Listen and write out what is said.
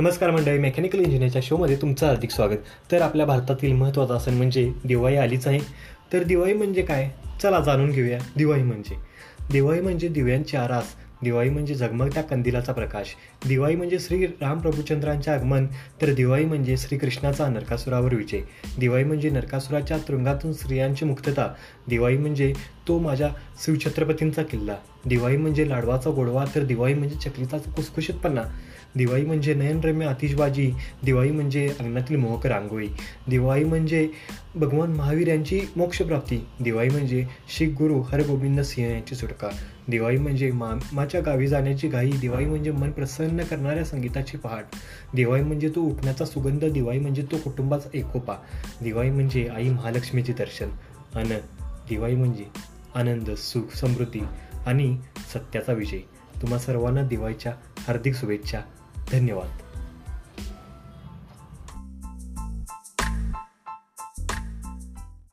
नमस्कार मंडळी मेकॅनिकल इंजिनिअरच्या शोमध्ये तुमचं हार्दिक स्वागत. तर आपल्या भारतातील महत्त्वाचा सण म्हणजे दिवाळी आलीच आहे. तर दिवाळी म्हणजे काय? चला जाणून घेऊया. दिवाळी म्हणजे? दिवाळी म्हणजे दिव्यांची आरास. दिवाळी म्हणजे झगमगत्या कंदिलाचा प्रकाश. दिवाळी म्हणजे श्री रामप्रभूचंद्रांचे आगमन. तर दिवाळी म्हणजे श्रीकृष्णाचा नरकासुरावर विजय. दिवाळी म्हणजे नरकासुराच्या तुरुंगातून स्त्रियांची मुक्तता. दिवाळी म्हणजे तो माझ्या शिवछत्रपतींचा किल्ला दिवाळी म्हणजे लाडवाचा गोडवा तर दिवाळी म्हणजे चकलीचा कुसकुशीतपणा दिवाळी म्हणजे नयनरम्य आतिषबाजी दिवाळी म्हणजे अंगणातील मोहक रांगोळी दिवाळी म्हणजे भगवान महावीर यांची मोक्षप्राप्ती दिवाळी म्हणजे शीख गुरु हरगोविंद सिंह यांची सुटका दिवाळी म्हणजे मामाच्या गावी जाण्याची घाई दिवाळी म्हणजे मन प्रसन्न करणाऱ्या संगीताची पहाट दिवाळी म्हणजे तो उठण्याचा सुगंध दिवाळी म्हणजे तो कुटुंबाचा एकोपा दिवाळी म्हणजे आई महालक्ष्मीचे दर्शन अन दिवाळी म्हणजे आनंद सुख समृद्धी आणि सत्याचा विजय. तुम्हा सर्वांना दिवाळीच्या हार्दिक शुभेच्छा. धन्यवाद.